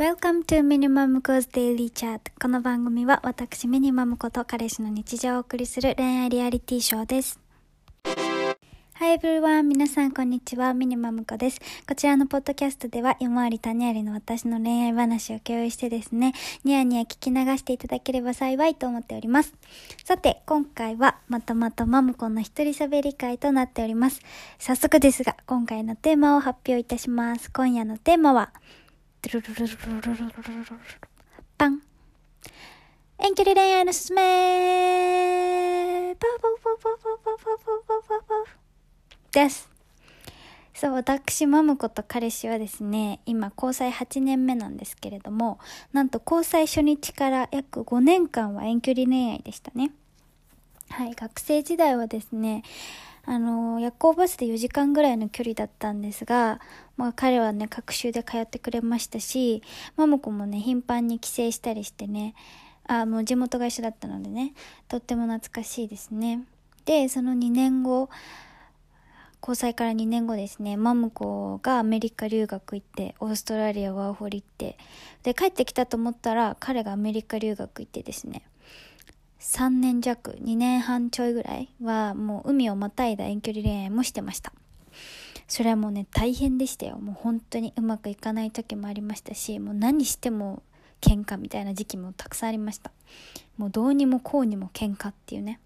Welcome to Minimum Goes Daily Chat この番組は私ミニマムこと彼氏の日常をお送りする恋愛リアリティショーです Hi everyone! 皆さんこんにちは。ミニマムコです。こちらのポッドキャストでは、夜回り谷ありの私の恋愛話を共有してですね、ニヤニヤ聞き流していただければ幸いと思っております。さて、今回は、またまたマムコの一人喋り会となっております。早速ですが、今回のテーマを発表いたします。今夜のテーマは、パン。遠距離恋愛のすすめです。そう、私、マムコと彼氏はですね、今、交際8年目なんですけれども、なんと交際初日から約5年間は遠距離恋愛でしたね。はい、学生時代はですね、あの、夜行バスで4時間ぐらいの距離だったんですが、まあ彼はね、各週で通ってくれましたし、マムコもね、頻繁に帰省したりしてね、あ、もう地元が一緒だったのでね、とっても懐かしいですね。で、その2年後、交際から2年後ですね、マムコがアメリカ留学行って、オーストラリアワーホリ行って、で、帰ってきたと思ったら、彼がアメリカ留学行ってですね、3年弱、2年半ちょいぐらいはもう海をまたいだ遠距離恋愛もしてました。それはもうね、大変でしたよ。もう本当にうまくいかない時もありましたし、もう何しても喧嘩みたいな時期もたくさんありました。もうどうにもこうにも喧嘩っていうね。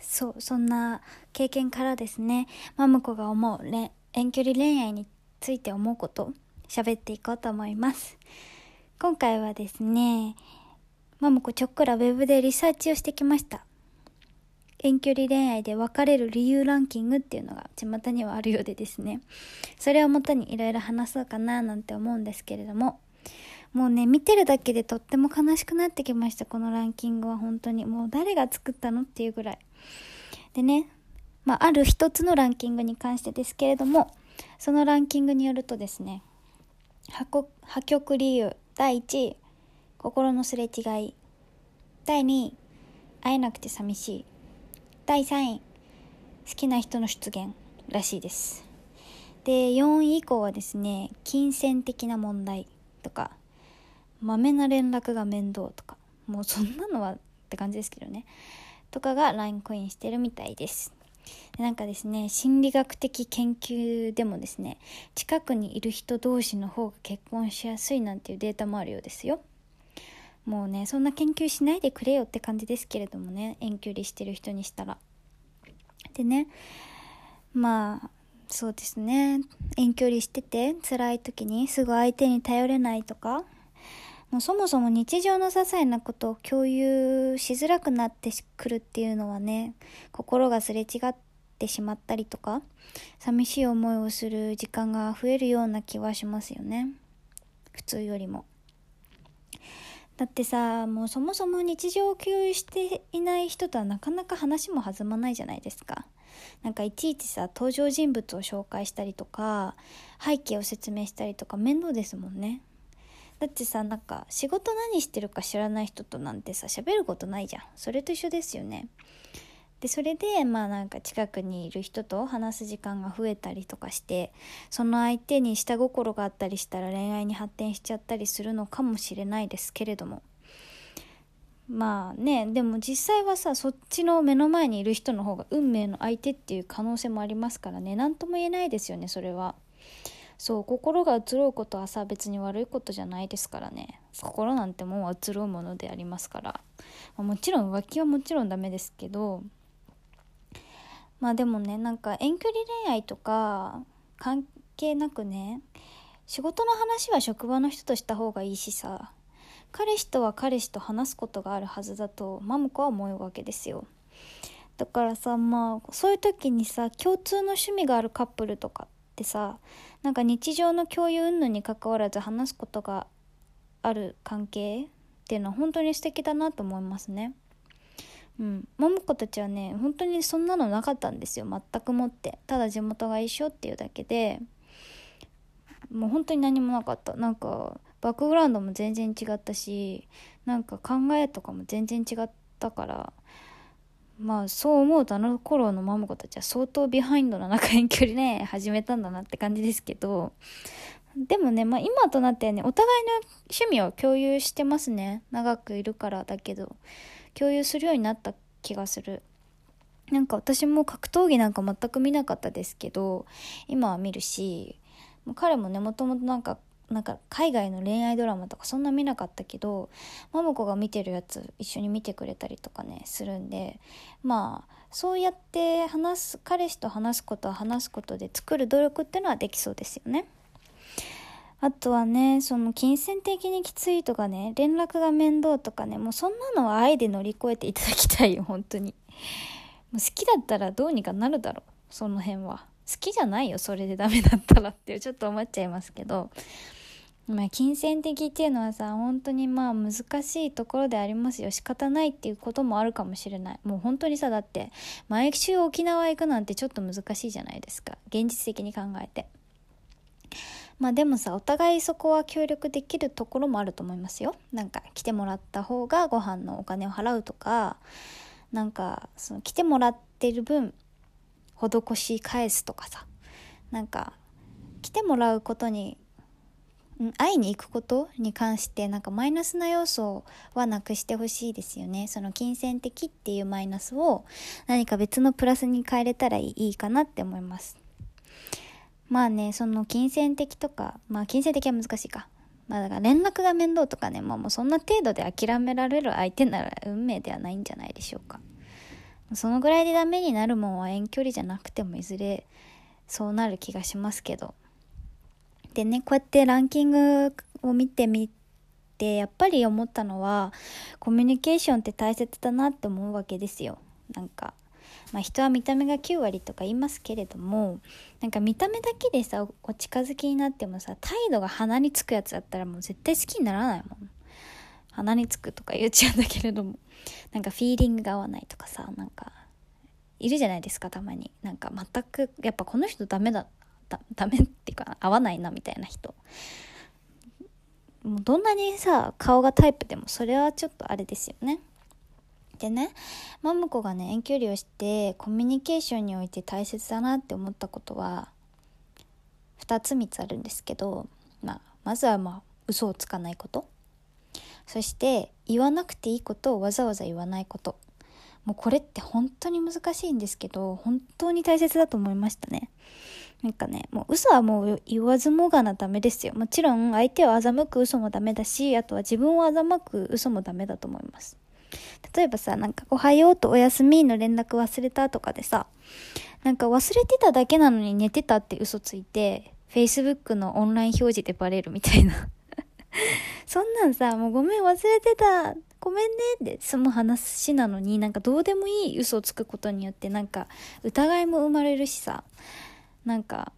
そう、そんな経験からですね、マムコが思う遠距離恋愛について思うこと喋っていこうと思います。今回はですね、マモコちょっくらウェブでリサーチをしてきました。遠距離恋愛で別れる理由ランキングっていうのが巷にはあるようでですね。それをもとにいろいろ話そうかななんて思うんですけれども。もうね、見てるだけでとっても悲しくなってきました。このランキングは本当に。もう誰が作ったのっていうぐらい。でね、まあ、ある一つのランキングに関してですけれども、そのランキングによるとですね、破局理由第1位、心のすれ違い。第2位会えなくて寂しい。第3位好きな人の出現らしいです。で4位以降はですね金銭的な問題とかまめな連絡が面倒とかもうそんなのはって感じですけどね。とかがラインコインしてるみたいです。でなんかですね心理学的研究でもですね近くにいる人同士の方が結婚しやすいなんていうデータもあるようですよ。もうねそんな研究しないでくれよって感じですけれどもね遠距離してる人にしたら。でねまあそうですね。遠距離してて辛い時にすぐ相手に頼れないとかもうそもそも日常の些細なことを共有しづらくなってくるっていうのはね心がすれ違ってしまったりとか寂しい思いをする時間が増えるような気はしますよね。普通よりも。だってさもうそもそも日常を共有していない人とはなかなか話も弾まないじゃないですか。なんかいちいちさ登場人物を紹介したりとか背景を説明したりとか面倒ですもんね。だってさなんか仕事何してるか知らない人となんてさ喋ることないじゃん。それと一緒ですよね。でそれでまあなんか近くにいる人と話す時間が増えたりとかしてその相手に下心があったりしたら恋愛に発展しちゃったりするのかもしれないですけれども。まあねでも実際はさそっちの目の前にいる人の方が運命の相手っていう可能性もありますからね。何とも言えないですよねそれは。そう心が移ろうことはさ別に悪いことじゃないですからね。心なんてもう移ろうものでありますから、まあ、もちろん浮気はもちろんダメですけどまあでもねなんか遠距離恋愛とか関係なくね仕事の話は職場の人とした方がいいしさ彼氏とは彼氏と話すことがあるはずだとマムコは思うわけですよだからさまあそういう時にさ共通の趣味があるカップルとかってさなんか日常の共有云々にかかわらず話すことがある関係っていうのは本当に素敵だなと思いますね。うん、桃子たちはね本当にそんなのなかったんですよ。全くもって。ただ地元が一緒っていうだけで。もう本当に何もなかった。なんかバックグラウンドも全然違ったしなんか考えとかも全然違ったから。まあそう思うとあの頃のマモ子たちは相当ビハインドな中遠距離ね始めたんだなって感じですけど。でもね、まあ今となってはね、お互いの趣味を共有してますね。長くいるからだけど、共有するようになった気がする。なんか私も格闘技なんか全く見なかったですけど、今は見るし、彼もね、もともとなんか、なんか海外の恋愛ドラマとかそんな見なかったけど、マモコが見てるやつ一緒に見てくれたりとかね、するんで、まあ、そうやって話す、彼氏と話すことは話すことで作る努力っていうのはできそうですよね。あとはね、その金銭的にきついとかね、連絡が面倒とかね、もうそんなのは愛で乗り越えていただきたいよ、本当に。もう好きだったらどうにかなるだろう、その辺は。好きじゃないよ、それでダメだったらってちょっと思っちゃいますけど。まあ、金銭的っていうのはさ、本当にまあ難しいところでありますよ。仕方ないっていうこともあるかもしれない。もう本当にさ、だって、毎週沖縄行くなんてちょっと難しいじゃないですか。現実的に考えて。まあでもさお互いそこは協力できるところもあると思いますよ。なんか来てもらった方がご飯のお金を払うとかなんかその来てもらってる分施し返すとかさ。なんか来てもらうことに会いに行くことに関してなんかマイナスな要素はなくしてほしいですよね。その金銭的っていうマイナスを何か別のプラスに変えれたらいいかなって思います。まあね、その金銭的とか、まあ金銭的は難しいか。まあだから連絡が面倒とかね、まあもうそんな程度で諦められる相手なら運命ではないんじゃないでしょうか。そのぐらいでダメになるもんは遠距離じゃなくてもいずれそうなる気がしますけど。でね、こうやってランキングを見てみて、やっぱり思ったのは、コミュニケーションって大切だなって思うわけですよ。なんか、まあ、人は見た目が9割とか言いますけれどもなんか見た目だけでさお近づきになってもさ態度が鼻につくやつだったらもう絶対好きにならないもん。鼻につくとか言っちゃうんだけれどもなんかフィーリングが合わないとかさなんかいるじゃないですかたまに。なんか全くやっぱこの人ダメだだダメっていうか合わないなみたいな人。もうどんなにさ顔がタイプでもそれはちょっとあれですよね。でねマムコがね遠距離をしてコミュニケーションにおいて大切だなって思ったことは2つ3つあるんですけど、まあ、まずはまあ嘘をつかないこと。そして言わなくていいことをわざわざ言わないこと。もうこれって本当に難しいんですけど本当に大切だと思いましたね。なんかねもう嘘はもう言わずもがなダメですよ。もちろん相手を欺く嘘もダメだしあとは自分を欺く嘘もダメだと思います。例えばさ、なんかおはようとおやすみの連絡忘れたとかでさ、なんか忘れてただけなのに寝てたって嘘ついて、Facebook のオンライン表示でバレるみたいな。そんなんさ、もうごめん忘れてた、ごめんねって済む話なのになんかどうでもいい嘘をつくことによってなんか疑いも生まれるしさ、なんか、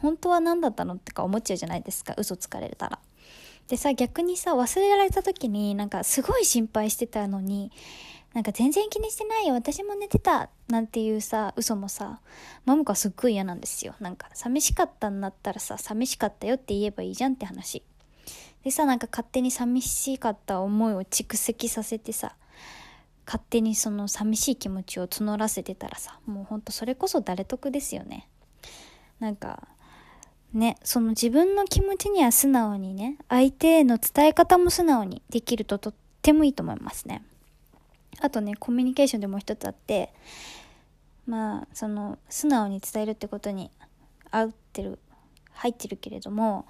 本当は何だったのってか思っちゃうじゃないですか、嘘つかれたら。でさ逆にさ忘れられた時になんかすごい心配してたのになんか全然気にしてないよ私も寝てたなんていうさ嘘もさマムカすっごい嫌なんですよ。なんか寂しかったんだったらさ寂しかったよって言えばいいじゃんって話。でさなんか勝手に寂しかった思いを蓄積させてさ勝手にその寂しい気持ちを募らせてたらさもうほんとそれこそ誰得ですよね。なんかね、その自分の気持ちには素直にね、相手への伝え方も素直にできるととってもいいと思いますね。あとね、コミュニケーションでもう一つあって、まあ、その、素直に伝えるってことに合ってる、入ってるけれども、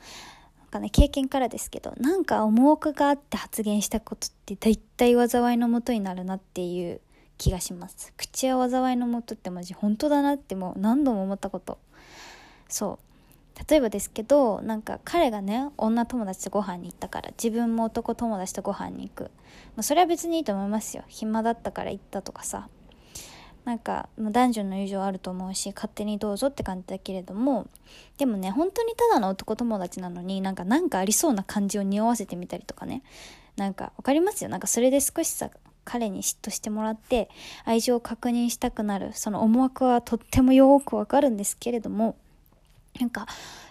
なんかね、経験からですけど、なんか思惑があって発言したことって大体災いのもとになるなっていう気がします。口は災いのもとってマジ本当だなってもう何度も思ったこと。そう。例えばですけどなんか彼がね女友達とご飯に行ったから自分も男友達とご飯に行く、まあ、それは別にいいと思いますよ。暇だったから行ったとかさ。なんか男女の友情あると思うし勝手にどうぞって感じだけれどもでもね本当にただの男友達なのになんかなんかありそうな感じを匂わせてみたりとかね。なんか分かりますよ。なんかそれで少しさ彼に嫉妬してもらって愛情を確認したくなる。その思惑はとってもよくわかるんですけれどもなんか、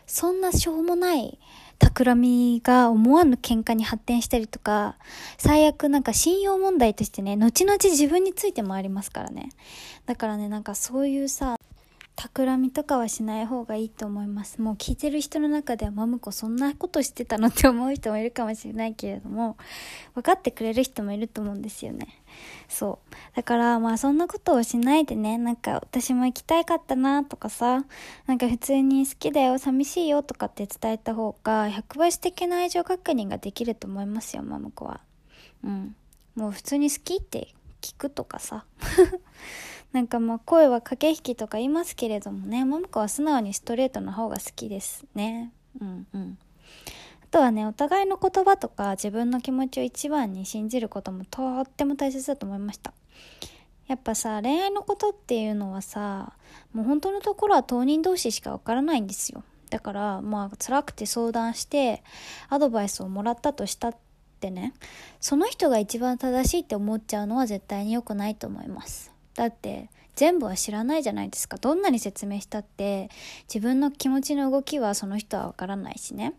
そんなしょうもない企みが思わぬ喧嘩に発展したりとか、最悪なんか信用問題としてね、後々自分についてもありますからね。だからね、なんかそういうさ、企みとかはしない方がいいと思います。もう聞いてる人の中ではマムコそんなことしてたのって思う人もいるかもしれないけれども分かってくれる人もいると思うんですよね。そう。だからまあそんなことをしないでねなんか私も行きたいかったなとかさなんか普通に好きだよ寂しいよとかって伝えた方が100倍素敵な愛情確認ができると思いますよマムコは。うん。もう普通に好きって聞くとかさ。なんかまあ声は駆け引きとか言いますけれどもね、ももこは素直にストレートの方が好きですね。うんうん。あとはね、お互いの言葉とか自分の気持ちを一番に信じることもとっても大切だと思いました。やっぱさ、恋愛のことっていうのはさ、もう本当のところは当人同士しかわからないんですよ。だからまあ辛くて相談してアドバイスをもらったとしたってね、その人が一番正しいって思っちゃうのは絶対に良くないと思います。だって全部は知らないじゃないですか。どんなに説明したって自分の気持ちの動きはその人はわからないしね。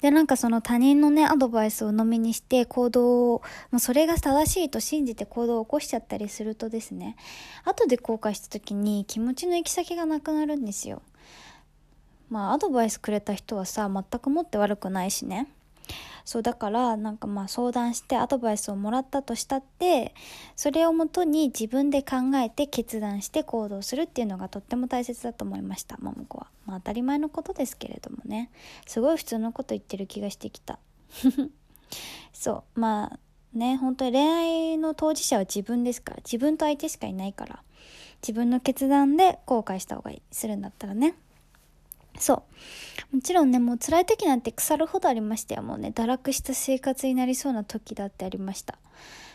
でなんかその他人のねアドバイスを飲みにして行動をもうそれが正しいと信じて行動を起こしちゃったりするとですね後で後悔した時に気持ちの行き先がなくなるんですよ。まあアドバイスくれた人はさ全くもって悪くないしね。そうだからなんかまあ相談してアドバイスをもらったとしたってそれをもとに自分で考えて決断して行動するっていうのがとっても大切だと思いました。桃子は、まあ、当たり前のことですけれどもね。すごい普通のこと言ってる気がしてきた。そう。まあね本当に恋愛の当事者は自分ですから。自分と相手しかいないから。自分の決断で後悔した方がいい。するんだったらね。そう。もちろんね、もう辛い時なんて腐るほどありましたよ。もうね、堕落した生活になりそうな時だってありました。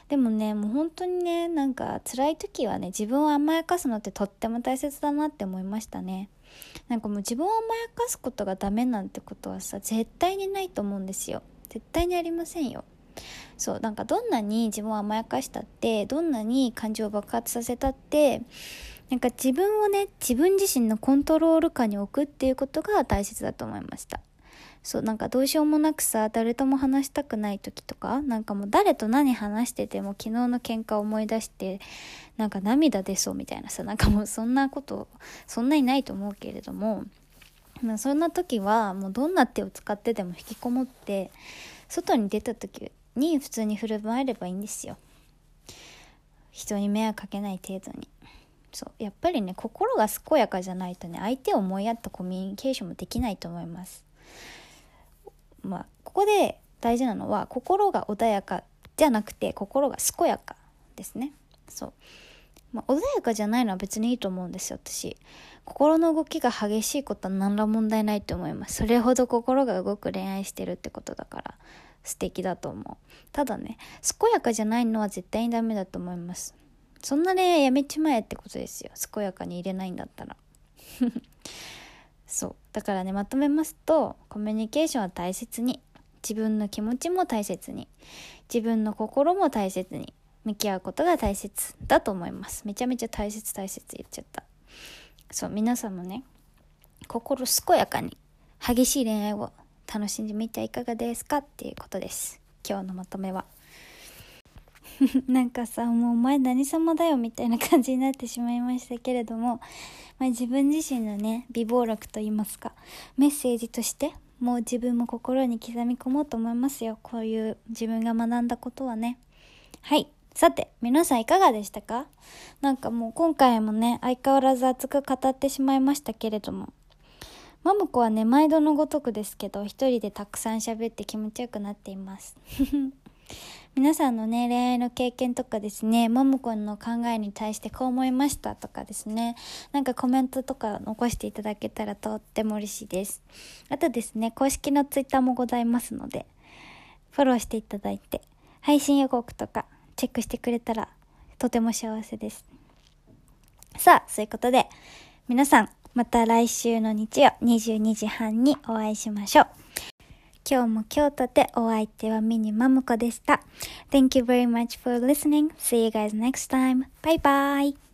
でもね、もう本当にね、なんか辛い時はね、自分を甘やかすのってとっても大切だなって思いましたね。なんかもう自分を甘やかすことがダメなんてことはさ、絶対にないと思うんですよ。絶対にありませんよ。そう、なんかどんなに自分を甘やかしたって、どんなに感情を爆発させたって、なんか自分をね、自分自身のコントロール下に置くっていうことが大切だと思いました。そう、なんかどうしようもなくさ、誰とも話したくない時とか、なんかもう誰と何話してても昨日の喧嘩を思い出して、なんか涙出そうみたいなさ、なんかもうそんなこと、そんなにないと思うけれども、まあ、そんな時はもうどんな手を使ってでも引きこもって、外に出た時に普通に振る舞えればいいんですよ。人に迷惑かけない程度に。そうやっぱりね心が健やかじゃないとね相手を思いやったコミュニケーションもできないと思います。まあここで大事なのは心が穏やかじゃなくて心が健やかですね。そう。まあ、穏やかじゃないのは別にいいと思うんですよ私。心の動きが激しいことは何ら問題ないと思います。それほど心が動く恋愛してるってことだから素敵だと思う。ただね健やかじゃないのは絶対にダメだと思います。そんな恋愛やめちまえってことですよ。健やかに入れないんだったら。そう。だからねまとめますとコミュニケーションは大切に。自分の気持ちも大切に。自分の心も大切に。向き合うことが大切だと思います。めちゃめちゃ大切大切言っちゃった。そう皆さんもね心健やかに激しい恋愛を楽しんでみてはいかがですかっていうことです。今日のまとめは。なんかさもうお前何様だよみたいな感じになってしまいましたけれども、まあ、自分自身のね美貌録と言いますかメッセージとしてもう自分も心に刻み込もうと思いますよ。こういう自分が学んだことはね。はい。さて皆さんいかがでしたか？なんかもう今回もね相変わらず熱く語ってしまいましたけれども。マムコはね毎度のごとくですけど一人でたくさん喋って気持ちよくなっています。皆さんのね、恋愛の経験とかですね、ももこんの考えに対してこう思いましたとかですね、なんかコメントとか残していただけたらとっても嬉しいです。あとですね、公式のツイッターもございますので、フォローしていただいて、配信予告とかチェックしてくれたらとても幸せです。さあ、そういうことで、皆さん、また来週の日曜22時半にお会いしましょう。今日も京都でお相手はミニマムコでした。Thank you very much for listening. See you guys next time. Bye bye.